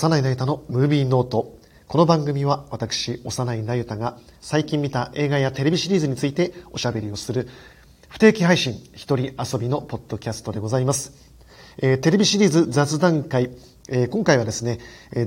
幼いなゆたのムービーノート。この番組は私、幼いなゆたが最近見た映画やテレビシリーズについておしゃべりをする不定期配信一人遊びのポッドキャストでございます。えー、テレビシリーズ雑談会、えー、今回はですね、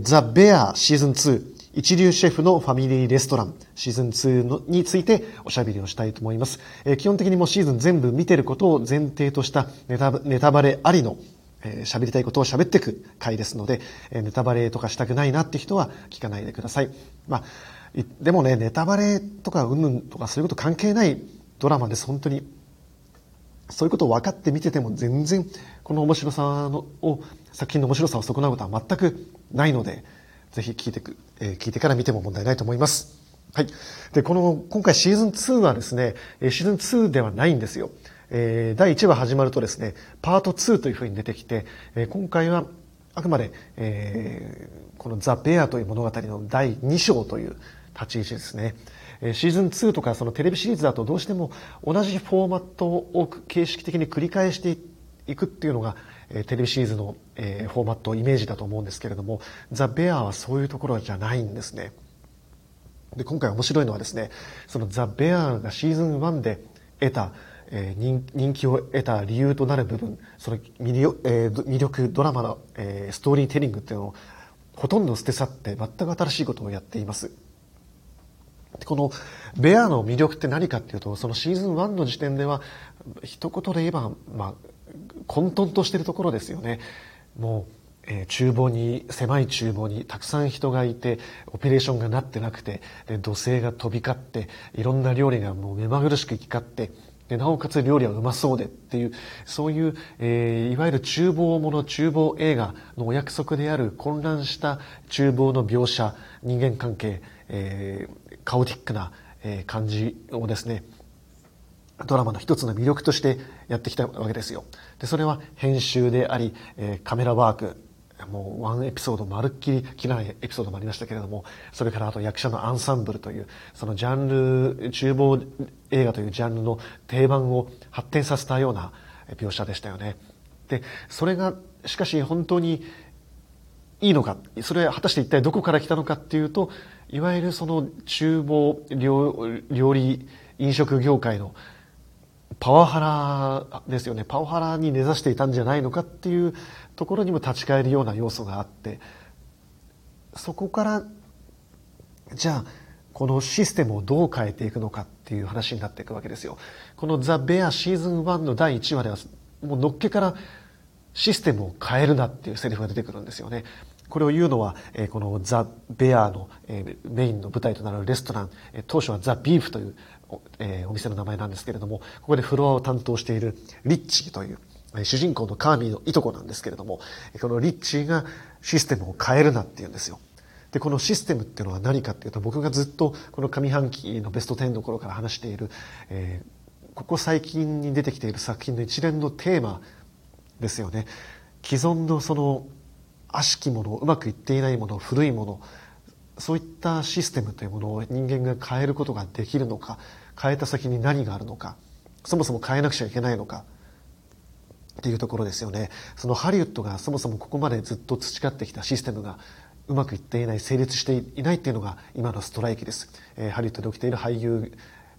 ザ・ベアシーズン2一流シェフのファミリーレストランシーズン2のについておしゃべりをしたいと思います。えー、基本的にもうシーズン全部見てることを前提としたネタネタバレありのえー、喋りたいことを喋っていく回ですので、え、ネタバレとかしたくないなって人は聞かないでください。まあ、でもね、ネタバレとかうんぬんとかそういうこと関係ないドラマです、本当に。そういうことを分かって見てても全然この面白さのを、作品の面白さを損なうことは全くないので、ぜひ聞いてく、え、聞いてから見ても問題ないと思います。はい。で、この、今回シーズン2はですね、シーズン2ではないんですよ。えー、第1話始まるとですね、パート2というふうに出てきて、えー、今回はあくまで、えー、このザ・ベアという物語の第2章という立ち位置ですね。シーズン2とかそのテレビシリーズだとどうしても同じフォーマットを形式的に繰り返していくっていうのがテレビシリーズのフォーマットイメージだと思うんですけれどもザ・ベアはそういうところじゃないんですね。で今回面白いのはですねそのザ・ベアがシーズン1で得たえー、人気を得た理由となる部分その魅力,、えー、魅力ドラマの、えー、ストーリーテリングっていうのをほとんど捨て去って全く新しいことをやっています。このベアの魅力って何かっていうとそのシーズン1の時点では一言で言えば、まあ、混沌としてるところですよね。もうえー、厨房に狭い厨房にたくさん人がいてオペレーションがなってなくてで土星が飛び交っていろんな料理がもう目まぐるしく行き交ってでなおかつ料理はうまそうでっていうそういう、えー、いわゆる厨房もの厨房映画のお約束である混乱した厨房の描写人間関係、えー、カオティックな、えー、感じをですねドラマの一つの魅力としてやってきたわけですよ。でそれは編集であり、えー、カメラワークもうワンエピソードまるっきり切らないエピソードもありましたけれどもそれからあと役者のアンサンブルというそのジャンル厨房映画というジャンルの定番を発展させたような描写でしたよね。でそれがしかし本当にいいのかそれは果たして一体どこから来たのかっていうといわゆるその厨房料理飲食業界のパワハラですよねパワハラに根ざしていたんじゃないのかっていうところにも立ち返るような要素があってそこからじゃあこのシステムをどう変えていくのかっていう話になっていくわけですよ。このザ・ベアシーズン1の第1話ではもうのっけからシステムを変えるなっていうセリフが出てくるんですよね。これを言うのは、えこのザ・ベアの、えメインの舞台となるレストラン、え当初はザ・ビーフというえー、お店の名前なんですけれども、ここでフロアを担当しているリッチーという、主人公のカーミーのいとこなんですけれども、このリッチーがシステムを変えるなって言うんですよ。で、このシステムっていうのは何かっていうと、僕がずっとこの上半期のベスト10の頃から話している、えー、ここ最近に出てきている作品の一連のテーマですよね。既存のその悪しきもの、うまくいっていないもの、古いもの、そういったシステムというものを人間が変えることができるのか、変えた先に何があるのかそもそも変えなくちゃいけないのかっていうところですよね。そのハリウッドがそもそもここまでずっと培ってきたシステムがうまくいっていない成立していないっていうのが今のストライキです、えー、ハリウッドで起きている俳優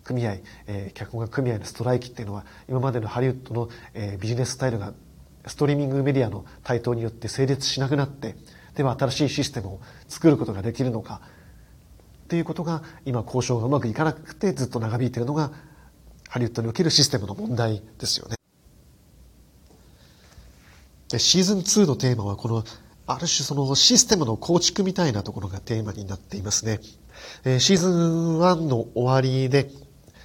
組合、えー、脚本家組合のストライキっていうのは今までのハリウッドの、えー、ビジネススタイルがストリーミングメディアの台頭によって成立しなくなってでは新しいシステムを作ることができるのかっていうことが今交渉がうまくいかなくてずっと長引いているのがハリウッドにおけるシステムの問題ですよね。でシーズン2のテーマはこのある種そのシステムの構築みたいなところがテーマになっていますね。えシーズン1の終わりで、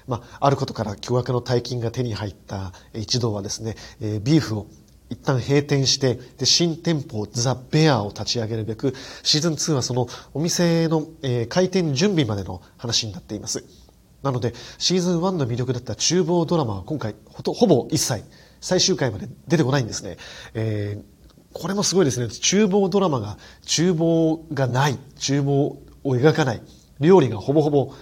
まあ、あることから巨額の大金が手に入った一同はですね、えビーフを一旦閉店して、で、新店舗ザ・ベアを立ち上げるべく、シーズン2はそのお店の、えー、開店準備までの話になっています。なので、シーズン1の魅力だった厨房ドラマは今回ほほぼ一切最終回まで出てこないんですね。えー、これもすごいですね。厨房ドラマが厨房がない、厨房を描かない、料理がほぼほぼ、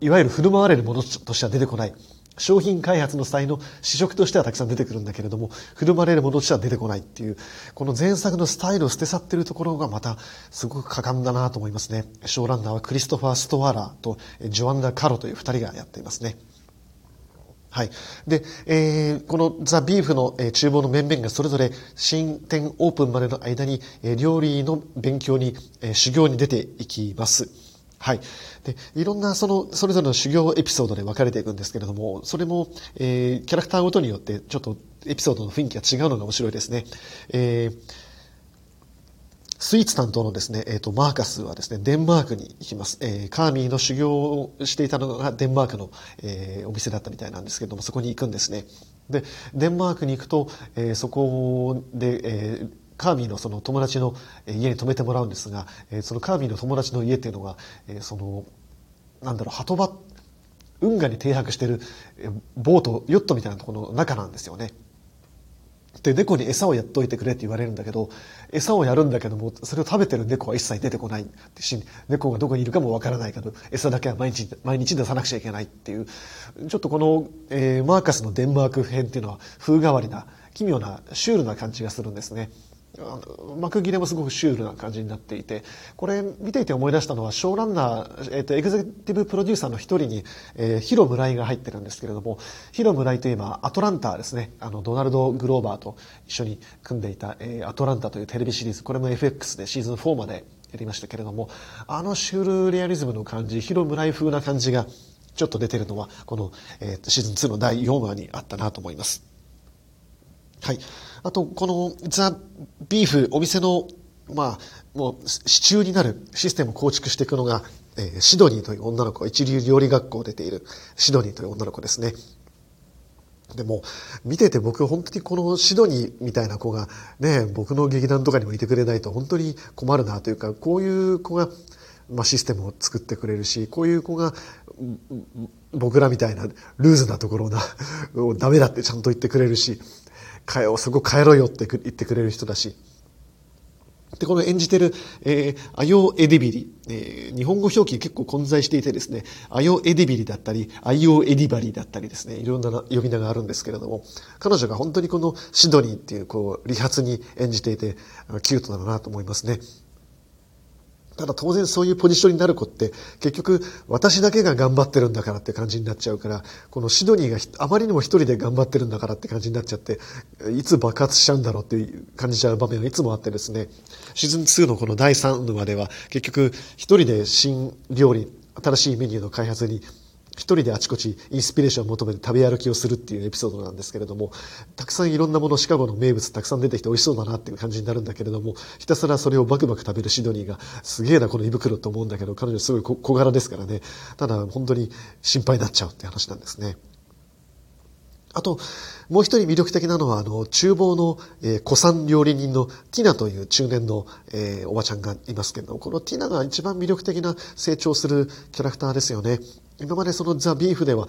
いわゆる振る舞われるものとしては出てこない。商品開発の際の試食としてはたくさん出てくるんだけれども、振る舞われるものとしては出てこないっていう、この前作のスタイルを捨て去ってるところがまたすごく果敢だなと思いますね。ショーランナーはクリストファー・ストワーラーとジョアンダ・カロという二人がやっていますね。はい。で、えー、このザ・ビーフの、えー、厨房の面々がそれぞれ新店オープンまでの間に、えー、料理の勉強に、えー、修行に出ていきます。はい。で、いろんなその、それぞれの修行エピソードで分かれていくんですけれども、それも、えー、キャラクターごとによってちょっとエピソードの雰囲気が違うのが面白いですね。えー、スイーツ担当のですね、えっ、ー、と、マーカスはですね、デンマークに行きます。えー、カーミーの修行をしていたのがデンマークの、えー、お店だったみたいなんですけれども、そこに行くんですね。で、デンマークに行くと、えー、そこで、えー、カーミーのその友達の家に泊めてもらうんですが、そのカーミーの友達の家っていうのが、その、なんだろう、鳩場、運河に停泊してるボート、ヨットみたいなところの中なんですよね。で、猫に餌をやっといてくれって言われるんだけど、餌をやるんだけども、それを食べてる猫は一切出てこないし、猫がどこにいるかもわからないけど、餌だけは毎日、毎日出さなくちゃいけないっていう、ちょっとこの、えー、マーカスのデンマーク編っていうのは風変わりな、奇妙な、シュールな感じがするんですね。幕切れもすごくシュールな感じになっていて、これ見ていて思い出したのは、ショーランナー、えっ、ー、と、エグゼクティブプロデューサーの一人に、えー、ヒロ・ムライが入ってるんですけれども、ヒロ・ムライといえば、アトランタですね、あの、ドナルド・グローバーと一緒に組んでいた、えー、アトランタというテレビシリーズ、これも FX でシーズン4までやりましたけれども、あのシュールレアリズムの感じ、ヒロ・ムライ風な感じが、ちょっと出てるのは、この、えー、シーズン2の第4話にあったなと思います。はい。あと、このザ・ビーフ、お店の、まあ、もう、支柱になるシステムを構築していくのが、えー、シドニーという女の子、一流料理学校を出ているシドニーという女の子ですね。でも、見てて僕本当にこのシドニーみたいな子がね、僕の劇団とかにもいてくれないと本当に困るなというか、こういう子が、まあ、システムを作ってくれるし、こういう子が、僕らみたいなルーズなところな、ダメだってちゃんと言ってくれるし、そこ帰ろよって言ってくれる人だし。で、この演じてる、えー、アヨエディビリ、えー、日本語表記結構混在していてですね、アヨエディビリだったり、アイオエディバリだったりですね、いろんな呼び名があるんですけれども、彼女が本当にこのシドニーっていう、こう、理髪に演じていて、キュートだなと思いますね。ただ当然そういうポジションになる子って結局私だけが頑張ってるんだからって感じになっちゃうからこのシドニーがあまりにも一人で頑張ってるんだからって感じになっちゃっていつ爆発しちゃうんだろうっていう感じちゃう場面がいつもあってですね。シーズン2のこの第3話では結局一人で新料理新しいメニューの開発に一人であちこちインスピレーションを求めて食べ歩きをするっていうエピソードなんですけれども、たくさんいろんなもの、シカゴの名物たくさん出てきて美味しそうだなっていう感じになるんだけれども、ひたすらそれをバクバク食べるシドニーが、すげえなこの胃袋と思うんだけど、彼女すごい小柄ですからね。ただ本当に心配になっちゃうって話なんですね。あと、もう一人魅力的なのは、あの、厨房の、えー、古参料理人のティナという中年の、えー、おばちゃんがいますけれども、このティナが一番魅力的な成長するキャラクターですよね。今までそのザ・ビーフでは、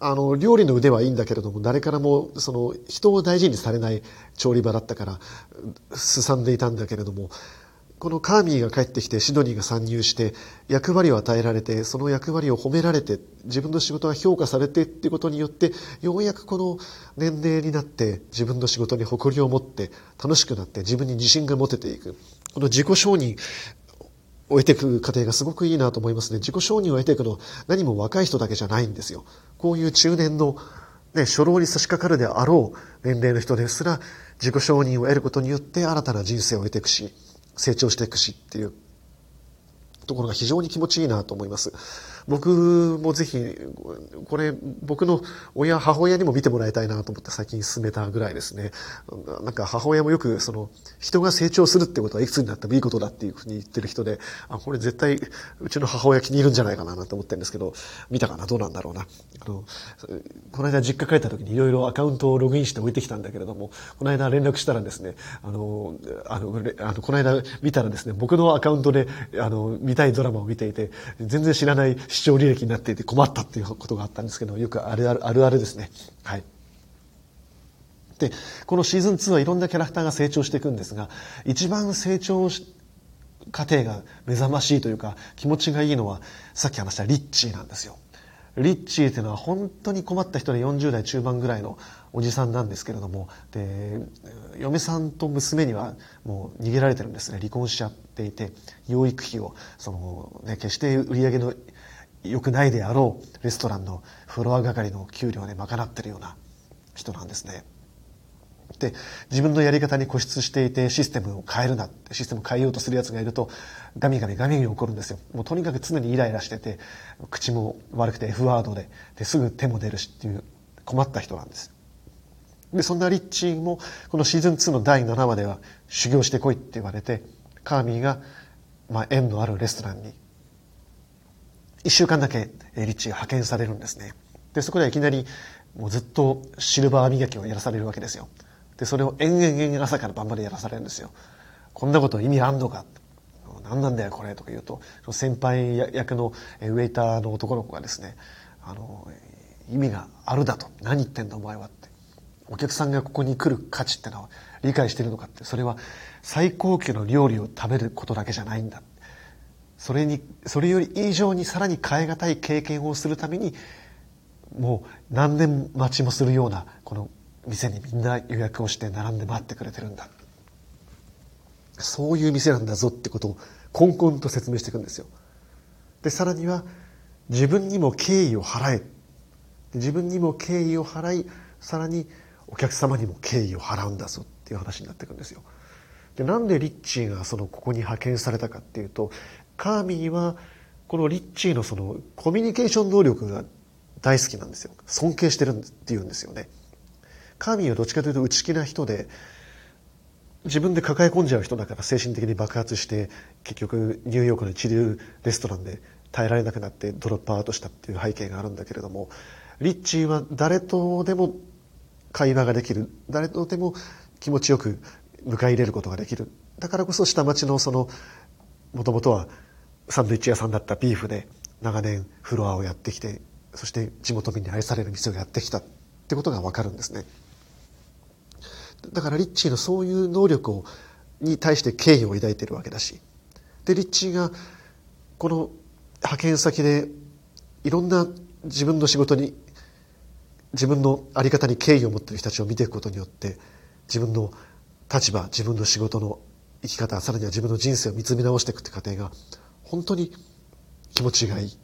あの、料理の腕はいいんだけれども、誰からも、その、人を大事にされない調理場だったから、すさんでいたんだけれども、このカーミーが帰ってきてシドニーが参入して役割を与えられてその役割を褒められて自分の仕事が評価されてっていうことによってようやくこの年齢になって自分の仕事に誇りを持って楽しくなって自分に自信が持てていくこの自己承認を得ていく過程がすごくいいなと思いますね。自己承認を得ていくの何も若い人だけじゃないんですよ。こういう中年のね、初老に差し掛かるであろう年齢の人ですら自己承認を得ることによって新たな人生を得ていくし、成長していくしっていうところが非常に気持ちいいなと思います。僕もぜひ、これ、僕の親、母親にも見てもらいたいなと思って最近進めたぐらいですね。なんか母親もよく、その、人が成長するってことはいくつになってもいいことだっていうふうに言ってる人で、あ、これ絶対、うちの母親気に入るんじゃないかなと思ってるんですけど、見たかなどうなんだろうな。あの、この間実家帰った時にいろいろアカウントをログインして置いてきたんだけれども、この間連絡したらですね、あの、あの、あのこの間見たらですね、僕のアカウントで、あの、見たいドラマを見ていて、全然知らない視聴履歴になっていて困ったっていうことがあったんですけど、よくあるあるあるあるですね。はい。で、このシーズン2はいろんなキャラクターが成長していくんですが、一番成長過程が目覚ましいというか、気持ちがいいのは、さっき話したリッチーなんですよ。リッチーっていうのは本当に困った人で40代中盤ぐらいのおじさんなんですけれどもで嫁さんと娘にはもう逃げられてるんですね離婚しちゃっていて養育費をその、ね、決して売り上げの良くないであろうレストランのフロア係の給料で賄ってるような人なんですね。で自分のやり方に固執していてシステムを変えるなってシステムを変えようとする奴がいるとガミガミガミガミ怒るんですよもうとにかく常にイライラしてて口も悪くて F ワードでですぐ手も出るしっていう困った人なんですでそんなリッチーもこのシーズン2の第7話では修行してこいって言われてカーミーが、まあ、縁のあるレストランに1週間だけリッチが派遣されるんですね。でそこではいきなりもうずっとシルバー磨きをやらされるわけですよ。でそれを延々延々朝から晩までやらされるんですよ。こんなこと意味あんのか？何なんだよこれとか言うと先輩役のウェイターの男の子がですねあの意味があるだと。何言ってんだお前はって。お客さんがここに来る価値ってのは理解してるのかって。それは最高級の料理を食べることだけじゃないんだ。それにそれより以上にさらに変え難い経験をするためにもう何年待ちもするようなこの店にみんな予約をして並んで待ってくれてるんだ。そういう店なんだぞってことをこんこんと説明していくんですよ。でさらには自分にも敬意を払え。自分にも敬意を払いさらにお客様にも敬意を払うんだぞっていう話になっていくんですよ。でなんでリッチーがそのここに派遣されたかっていうとカーミーはこのリッチーのそのコミュニケーション能力が大好きなんですよ。尊敬してるっていうんですよね。カーミーはどっちかというと内気な人で自分で抱え込んじゃう人だから精神的に爆発して結局ニューヨークの一流レストランで耐えられなくなってドロップアウトしたっていう背景があるんだけれどもリッチーは誰とでも会話ができる。誰とでも気持ちよく迎え入れることができる。だからこそ下町のそのもともとはサンドイッチ屋さんだったビーフで長年フロアをやってきてそして地元民に愛される店をやってきたってことがわかるんですね。だからリッチーのそういう能力をに対して敬意を抱いているわけだしでリッチーがこの派遣先でいろんな自分の仕事に自分の在り方に敬意を持っている人たちを見ていくことによって自分の立場自分の仕事の生き方さらには自分の人生を見つめ直していくって過程が本当に気持ちがいい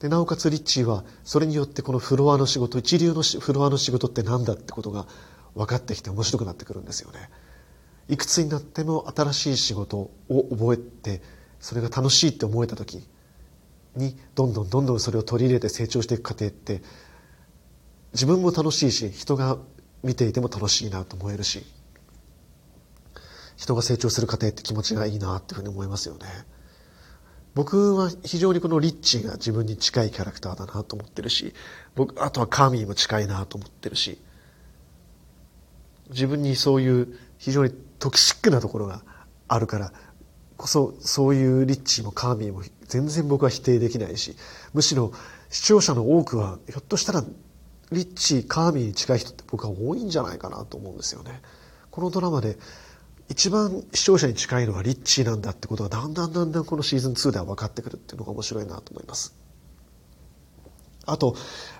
でなおかつリッチーはそれによってこのフロアの仕事一流のフロアの仕事って何だってことが分かってきて面白くなってくるんですよね。いくつになっても新しい仕事を覚えてそれが楽しいって思えた時にどんどんどんどんそれを取り入れて成長していく過程って自分も楽しいし人が見ていても楽しいなと思えるし人が成長する過程って気持ちがいいなっていうふうに思いますよね。僕は非常にこのリッチーが自分に近いキャラクターだなと思ってるし僕あとはカーミーも近いなと思ってるし自分にそういう非常にトキシックなところがあるからこそそういうリッチーもカーミーも全然僕は否定できないしむしろ視聴者の多くはひょっとしたらリッチーカーミーに近い人って僕は多いんじゃないかなと思うんですよね。このドラマで一番視聴者に近いのはリッチーなんだってことがだんだんだんだんこのシーズン2では分かってくるっていうのが面白いなと思います。あと、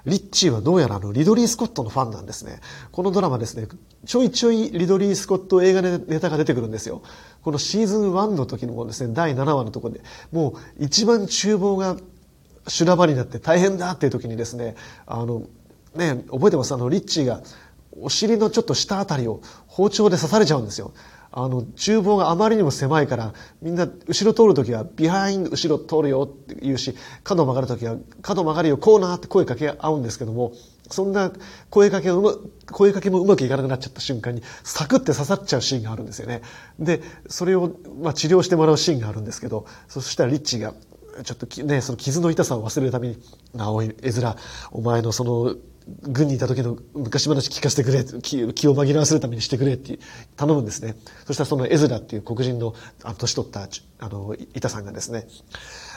リッチーはどうやらあの、リドリー・スコットのファンなんですね。このドラマですね、ちょいちょいリドリー・スコット映画でネタが出てくるんですよ。このシーズン1の時のですね、第7話のところで、もう一番厨房が修羅場になって大変だっていう時にですね、あの、ね、覚えてます？あの、リッチーがお尻のちょっと下あたりを包丁で刺されちゃうんですよ。あの、厨房があまりにも狭いから、みんな後ろ通るときは、ビハインド後ろ通るよって言うし、角曲がるときは、角曲がるよ、こうなって声かけ合うんですけども、そんな声かけをうま、声かけもうまくいかなくなっちゃった瞬間に、サクって刺さっちゃうシーンがあるんですよね。で、それを、まあ、治療してもらうシーンがあるんですけど、そしたらリッチーが、ちょっとね、その傷の痛さを忘れるために、なおい、絵面、お前のその、軍にいた時の昔話聞かせてくれ気を紛らわせるためにしてくれって頼むんですね。そしたらそのエズラっていう黒人の年取ったあの板さんがですね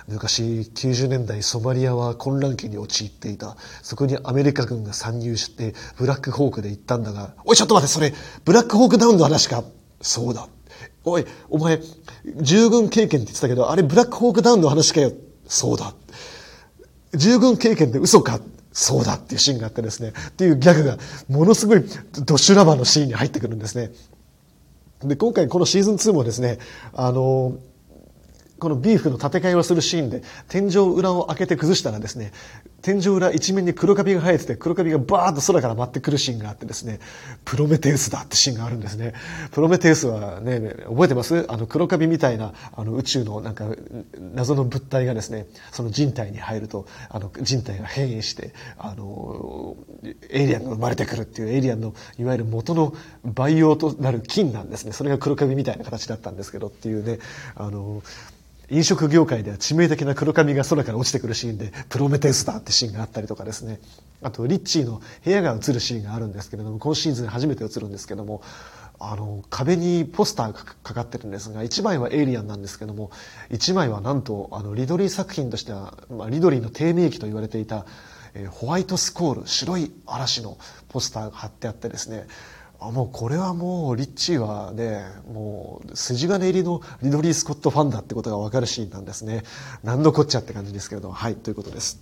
昔90年代ソマリアは混乱期に陥っていた。そこにアメリカ軍が参入してブラックホークで行ったんだがおいちょっと待ってそれブラックホークダウンの話か。そうだ。おいお前従軍経験って言ってたけどあれブラックホークダウンの話かよ。そうだ。従軍経験で嘘か。そうだっていうシーンがあってですね、っていうギャグがものすごいドシュラバのシーンに入ってくるんですね。で、今回このシーズン2もですね、あの、このビーフの建て替えをするシーンで天井裏を開けて崩したらですね、天井裏一面に黒カビが生えてて黒カビがバーッと空から舞ってくるシーンがあってですね、プロメテウスだってシーンがあるんですね。プロメテウスはね、覚えてます？あの黒カビみたいなあの宇宙のなんか謎の物体がですね、その人体に入ると、あの人体が変異して、あの、エイリアンが生まれてくるっていうエイリアンのいわゆる元の培養となる菌なんですね。それが黒カビみたいな形だったんですけどっていうね、あの、飲食業界では致命的な黒髪が空から落ちてくるシーンでプロメテウスだってシーンがあったりとかですね。あとリッチーの部屋が映るシーンがあるんですけれども今シーズン初めて映るんですけどもあの壁にポスターがかかってるんですが1枚はエイリアンなんですけども1枚はなんとあのリドリー作品としては、まあ、リドリーの低迷期と言われていた、えー、ホワイトスコール白い嵐のポスターが貼ってあってですね。あもうこれはもうリッチーはねもう筋金入りのリドリー・スコットファンだってことが分かるシーンなんですね何のこっちゃって感じですけれどはいということです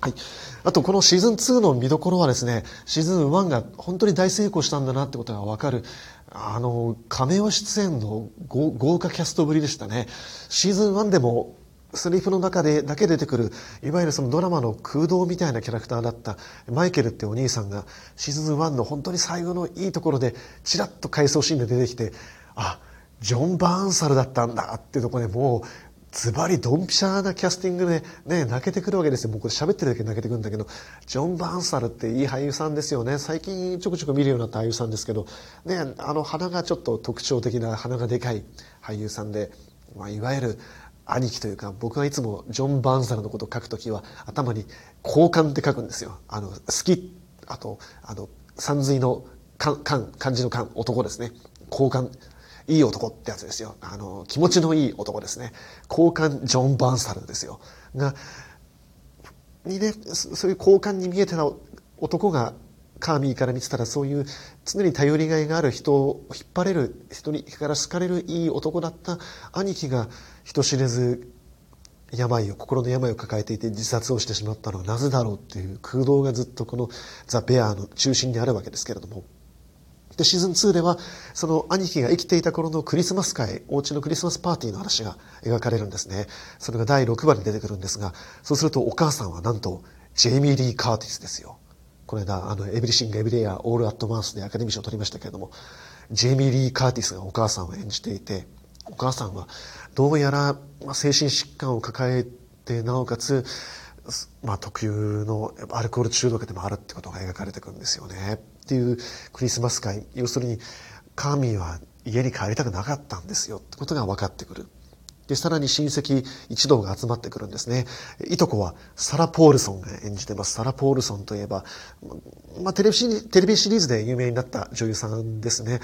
はい。あと、このシーズン2の見どころはですね、シーズン1が本当に大成功したんだなってことがわかる、あの、亀尾出演の豪華キャストぶりでしたね。シーズン1でもセリフの中でだけ出てくるいわゆるそのドラマの空洞みたいなキャラクターだったマイケルってお兄さんがシーズン1の本当に最後のいいところでちらっと回想シーンで出てきてあジョン・バーンサルだったんだってとこでもうズバリドンピシャなキャスティングでね泣けてくるわけですよ。もうこれ喋ってるだけで泣けてくるんだけどジョン・バーンサルっていい俳優さんですよね。最近ちょくちょく見るようになった俳優さんですけどねあの鼻がちょっと特徴的な鼻がでかい俳優さんで、まあ、いわゆる兄貴というか僕はいつもジョン・バーンサルのことを書くときは頭に交換って書くんですよ。あの、好き、あと、あの、三髄の漢、漢字の漢、男ですね。交換、いい男ってやつですよ。あの、気持ちのいい男ですね。交換ジョン・バーンサルですよ。が、にね、そういう交換に見えてた男がカーミーから見てたらそういう常に頼りがいがある人を引っ張れる人にから好かれるいい男だった兄貴が人知れず病を心の病を抱えていて自殺をしてしまったのはなぜだろうっていう空洞がずっとこの「ザ・ベア」の中心にあるわけですけれども。でシーズン2ではその兄貴が生きていた頃のクリスマス会お家のクリスマスパーティーの話が描かれるんですね。それが第6話に出てくるんですがそうするとお母さんはなんとジェイミー・リー・カーティスですよ。この間、あの、エブリシング・エブリエア・オール・アット・マンスでアカデミー賞を取りましたけれども、ジェイミー・リー・カーティスがお母さんを演じていて、お母さんはどうやら精神疾患を抱えて、なおかつ、まあ、特有のアルコール中毒でもあるってことが描かれてくるんですよね。っていうクリスマス会。要するに、神は家に帰りたくなかったんですよってことが分かってくる。で、さらに親戚一同が集まってくるんですね。いとこはサラ・ポールソンが演じてます。サラ・ポールソンといえば、まあ、テレビシテレビシリーズで有名になった女優さんですね。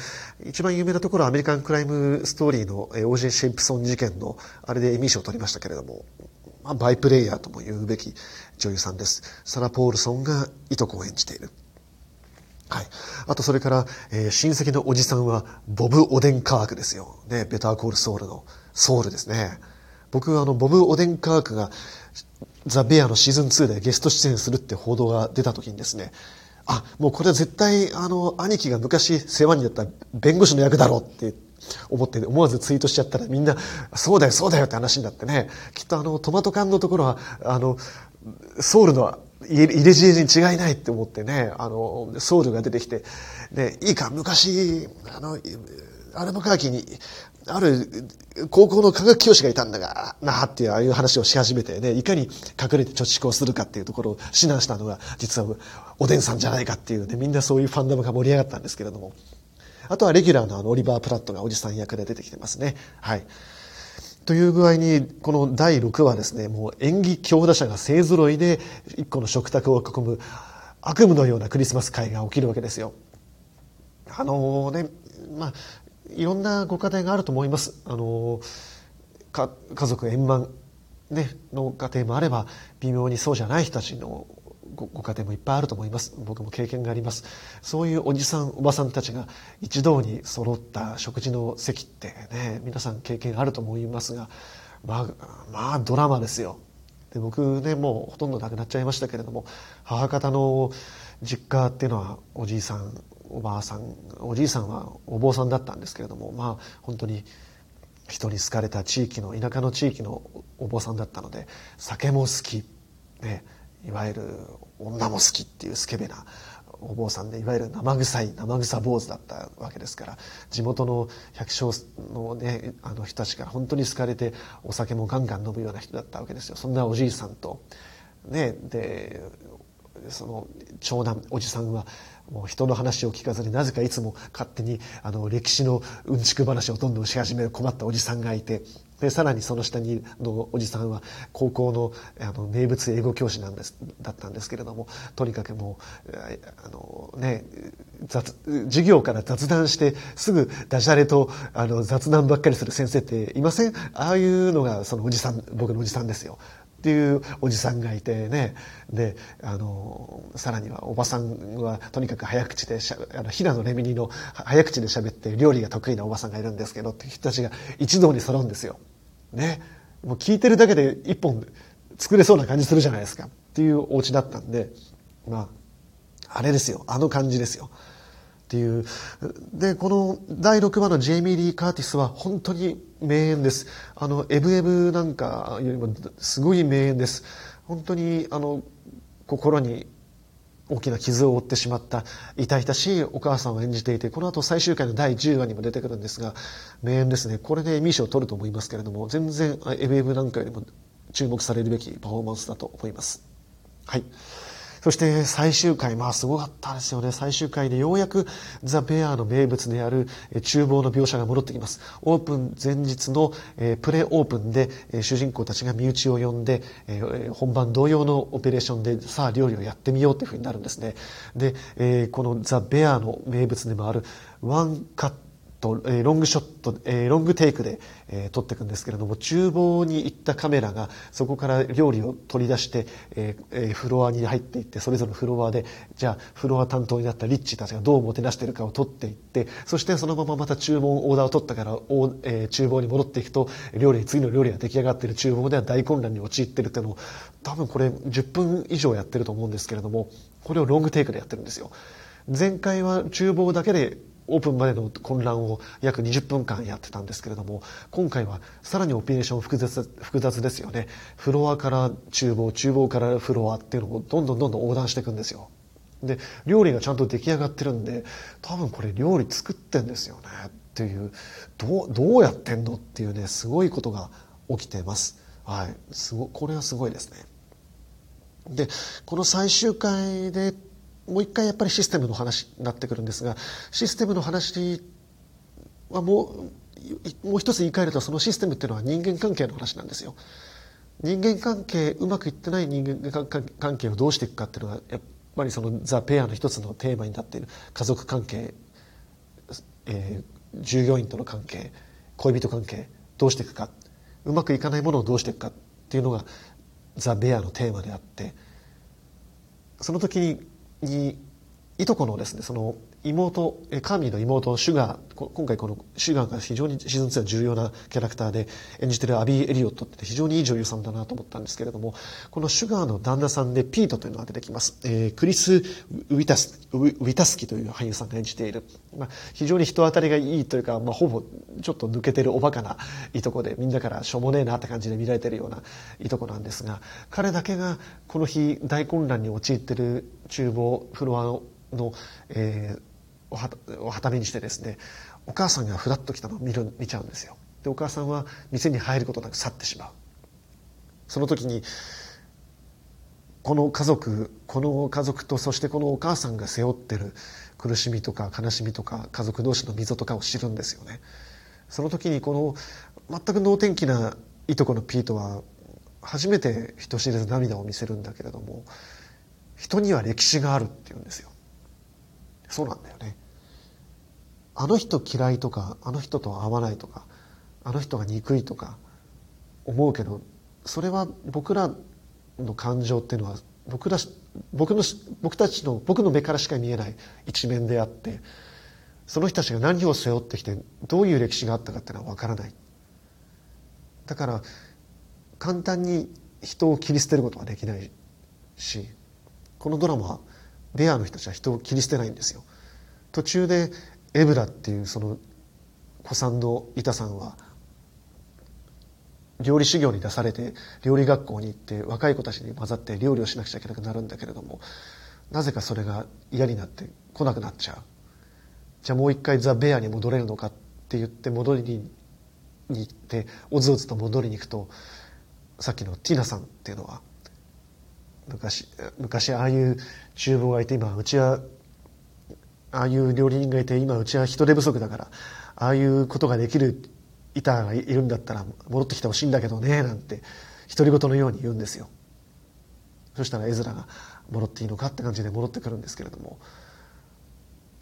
一番有名なところはアメリカンクライムストーリーの OJ シェイプソン事件のあれでエミー賞を取りましたけれども、まあ、バイプレイヤーとも言うべき女優さんです。サラ・ポールソンがいとこを演じている。はい。あとそれから、えー、親戚のおじさんは、ボブ・オデンカークですよ。ね、ベターコールソウルのソウルですね。僕、あの、ボブ・オデンカークが、ザ・ベアのシーズン2でゲスト出演するって報道が出た時にですね、あ、もうこれは絶対、あの、兄貴が昔世話になった弁護士の役だろうって思って思わずツイートしちゃったらみんな、そうだよ、そうだよって話になってね、きっとあの、トマト缶のところは、あの、ソウルの入れ知恵に違いないって思ってね、あの、ソウルが出てきて、で、いいか、昔、あの、アルバカーキに、ある高校の科学教師がいたんだが、なあっていうああいう話をし始めてね、いかに隠れて貯蓄をするかっていうところを指南したのが、実はおでんさんじゃないかっていうね、みんなそういうファンダムが盛り上がったんですけれども。あとはレギュラーのあのオリバー・プラットがおじさん役で出てきてますね。はい。という具合に、この第6話ですね、もう演技強打者が勢揃いで、一個の食卓を囲む悪夢のようなクリスマス会が起きるわけですよ。あのね、まあ、いろんなご家庭があると思います。あの家族円満、ね、の家庭もあれば微妙にそうじゃない人たちのごご家庭もいっぱいあると思います。僕も経験があります。そういうおじさんおばさんたちが一堂に揃った食事の席ってね皆さん経験あると思いますがまあまあドラマですよ。で僕ねもうほとんど亡くなっちゃいましたけれども母方の実家っていうのはおじいさんおばあさんおじいさんはお坊さんだったんですけれどもまあ本当に人に好かれた地域の田舎の地域のお坊さんだったので酒も好き、ね、いわゆる女も好きっていうスケベなお坊さんでいわゆる生臭い生臭坊主だったわけですから地元の百姓の,、ね、あの人たちから本当に好かれてお酒もガンガン飲むような人だったわけですよ。そんなおじいさんとねでその長男おじさんはもう人の話を聞かずになぜかいつも勝手にあの歴史のうんちく話をどんどんし始める困ったおじさんがいてでさらにその下にのおじさんは高校のあの名物英語教師なんですだったんですけれどもとにかくもうあの、ね、雑授業から雑談してすぐダジャレとあの雑談ばっかりする先生っていません？ああいうのがそのおじさん僕のおじさんですよ。っていうおじさんがいてねであのさらにはおばさんはとにかく早口であの平野レミニの早口で喋って料理が得意なおばさんがいるんですけどっていう人たちが一堂に揃うんですよ。ねもう聞いてるだけで一本作れそうな感じするじゃないですかっていうお家だったんでまああれですよあの感じですよ。っていう。で、この第6話のジェイミー・リー・カーティスは本当に名演です。あの、エブエブなんかよりもすごい名演です。本当に、あの、心に大きな傷を負ってしまった痛々しいお母さんを演じていてこの後最終回の第10話にも出てくるんですが名演ですねこれでエミー賞を取ると思いますけれども全然エブエブなんかよりも注目されるべきパフォーマンスだと思いますはいそして最終回、まあすごかったですよね。最終回でようやくザ・ベアの名物である厨房の描写が戻ってきます。オープン前日のプレオープンで主人公たちが身内を呼んで本番同様のオペレーションでさあ料理をやってみようというふうになるんですね。で、このザ・ベアの名物でもあるワンカットと、えロングショット、えロングテイクで、え撮っていくんですけれども厨房に行ったカメラがそこから料理を取り出して、えー、フロアに入っていってそれぞれのフロアでじゃあフロア担当になったリッチーたちがどうもてなしてるかを取っていってそしてそのまままた注文オーダーを取ったからお、え、厨房に戻っていくと料理次の料理が出来上がっている厨房では大混乱に陥ってるっていうのを多分これ10分以上やってると思うんですけれどもこれをロングテイクでやってるんですよ。前回は厨房だけでオープンまでの混乱を約20分間やってたんですけれども今回はさらにオペレーション複雑複雑ですよね。フロアから厨房厨房からフロアっていうのをどんどんどんどん横断していくんですよ。で料理がちゃんと出来上がってるんで多分これ料理作ってんですよね。っていうどうどうやってんのっていうねすごいことが起きてます。はい。すごこれはすごいですね。でこの最終回でもう一回やっぱりシステムの話になってくるんですがシステムの話はもうもう一つ言い換えるとそのシステムっていうのは人間関係の話なんですよ。人間関係うまくいってない人間関係をどうしていくかっていうのがやっぱりそのザ・ペアの一つのテーマになっている家族関係、えー、従業員との関係恋人関係どうしていくかうまくいかないものをどうしていくかっていうのがザ・ベアのテーマであってその時ににいとこのですねその妹カーミーの妹シュガー今回このシュガーが非常にシーズン2は重要なキャラクターで演じてるアビー・エリオットって非常にいい女優さんだなと思ったんですけれどもこのシュガーの旦那さんでピートというのが出てきます、えー、クリス・ウィタスウィタスキという俳優さんが演じている、まあ、非常に人当たりがいいというか、まあ、ほぼちょっと抜けてるおバカないとこでみんなからしょうもねえなって感じで見られてるようないとこなんですが彼だけがこの日大混乱に陥ってる厨房フロアのの、えー、おはおはためにしてですねお母さんがふらっと来たのを見る見ちゃうんですよ。でお母さんは店に入ることなく去ってしまう。その時にこの家族この家族とそしてこのお母さんが背負ってる苦しみとか悲しみとか家族同士の溝とかを知るんですよね。その時にこの全く能天気ないとこのピートは初めて人知れず涙を見せるんだけれども人には歴史があるって言うんですよ。そうなんだよね。あの人嫌いとかあの人と合わないとかあの人が憎いとか思うけどそれは僕らの感情っていうのは僕ら僕の僕たちの僕の目からしか見えない一面であってその人たちが何を背負ってきてどういう歴史があったかっていうのは分からない。だから簡単に人を切り捨てることはできないしこのドラマはベアの人たちは人を切り捨てないんですよ。途中でエブラっていうその古参の板さんは料理修行に出されて料理学校に行って若い子たちに混ざって料理をしなくちゃいけなくなるんだけれどもなぜかそれが嫌になって来なくなっちゃう。じゃあもう一回ザ・ベアに戻れるのかって言って戻りに行っておずおずと戻りに行くとさっきのティーナさんっていうのは昔昔ああいう厨房がいて今うちはああいう料理人がいて今うちは人手不足だからああいうことができる板がいるんだったら戻ってきてほしいんだけどねなんて独り言のように言うんですよ。そしたらエズラが戻っていいのかって感じで戻ってくるんですけれども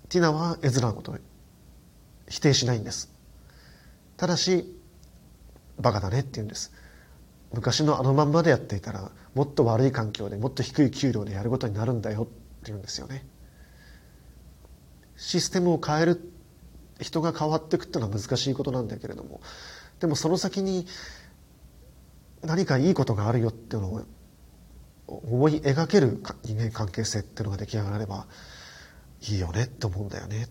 ティナはエズラのことを否定しないんです。ただしバカだねって言うんです。昔のあのまんまでやっていたらもっと悪い環境でもっと低い給料でやることになるんだよって言うんですよね。システムを変える人が変わっていくっていうのは難しいことなんだけれどもでもその先に何かいいことがあるよっていうのを思い描ける人間関係性っていうのが出来上がればいいよねって思うんだよね。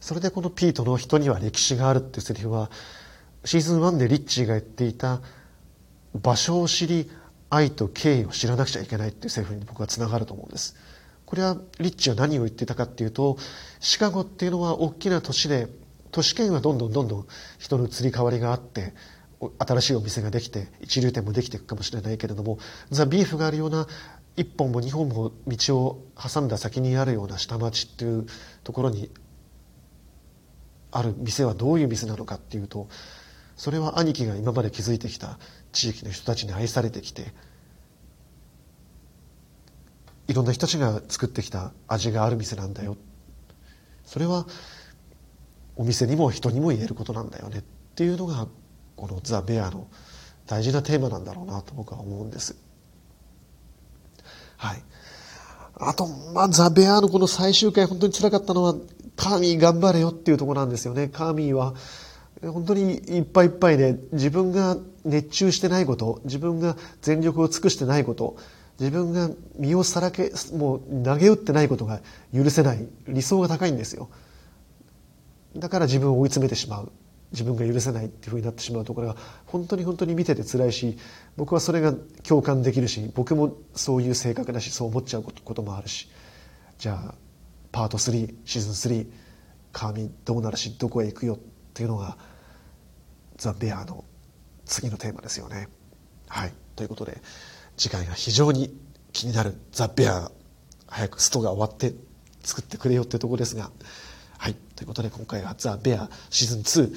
それでこのピートの人には歴史があるっていうセリフはシーズン1でリッチーが言っていた場所を知り愛と敬意を知らなくちゃいけないっていうセリフに僕はつながると思うんです。これはリッチは何を言ってたかっていうとシカゴっていうのは大きな都市で都市圏はどんどんどんどん人の移り変わりがあって新しいお店ができて一流店もできていくかもしれないけれどもザ・ビーフがあるような一本も二本も道を挟んだ先にあるような下町っていうところにある店はどういう店なのかっていうとそれは兄貴が今まで築いてきた地域の人たちに愛されてきていろんな人たちが作ってきた味がある店なんだよ。それはお店にも人にも言えることなんだよね。っていうのがこの「ザ・ベア」の大事なテーマなんだろうなと僕は思うんです。はい。あと、まあ、ザ・ベアのこの最終回本当につらかったのはカーミー頑張れよっていうところなんですよね。カーミーは本当にいっぱいいっぱいで自分が熱中してないこと自分が全力を尽くしてないこと自分が身をさらけもう投げ打ってないことが許せない。理想が高いんですよ。だから自分を追い詰めてしまう。自分が許せないっていうふうになってしまうところが本当に本当に見てて辛いし僕はそれが共感できるし僕もそういう性格だしそう思っちゃうこともあるし。じゃあパート3シーズン3カーミどうなるしどこへ行くよっていうのがザ・ベアの次のテーマですよね。はい。ということで次回が非常に気になる。ザ・ベア早くストが終わって作ってくれよっていうところですが。はい。ということで今回はザ・ベアシーズン2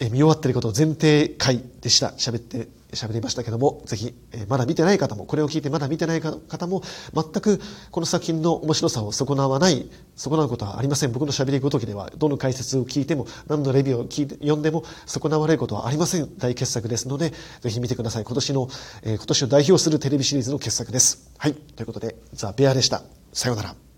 え見終わっていることを前提回でした。喋って喋りましたけども、ぜひ、えまだ見てない方も、これを聞いてまだ見てない方も、全くこの作品の面白さを損なわない、損なうことはありません。僕の喋りごときでは、どの解説を聞いても、何のレビューを聞いて読んでも、損なわれることはありません。大傑作ですので、ぜひ見てください。今年の、え、今年を代表するテレビシリーズの傑作です。はい。ということで、ザ・ベアでした。さようなら。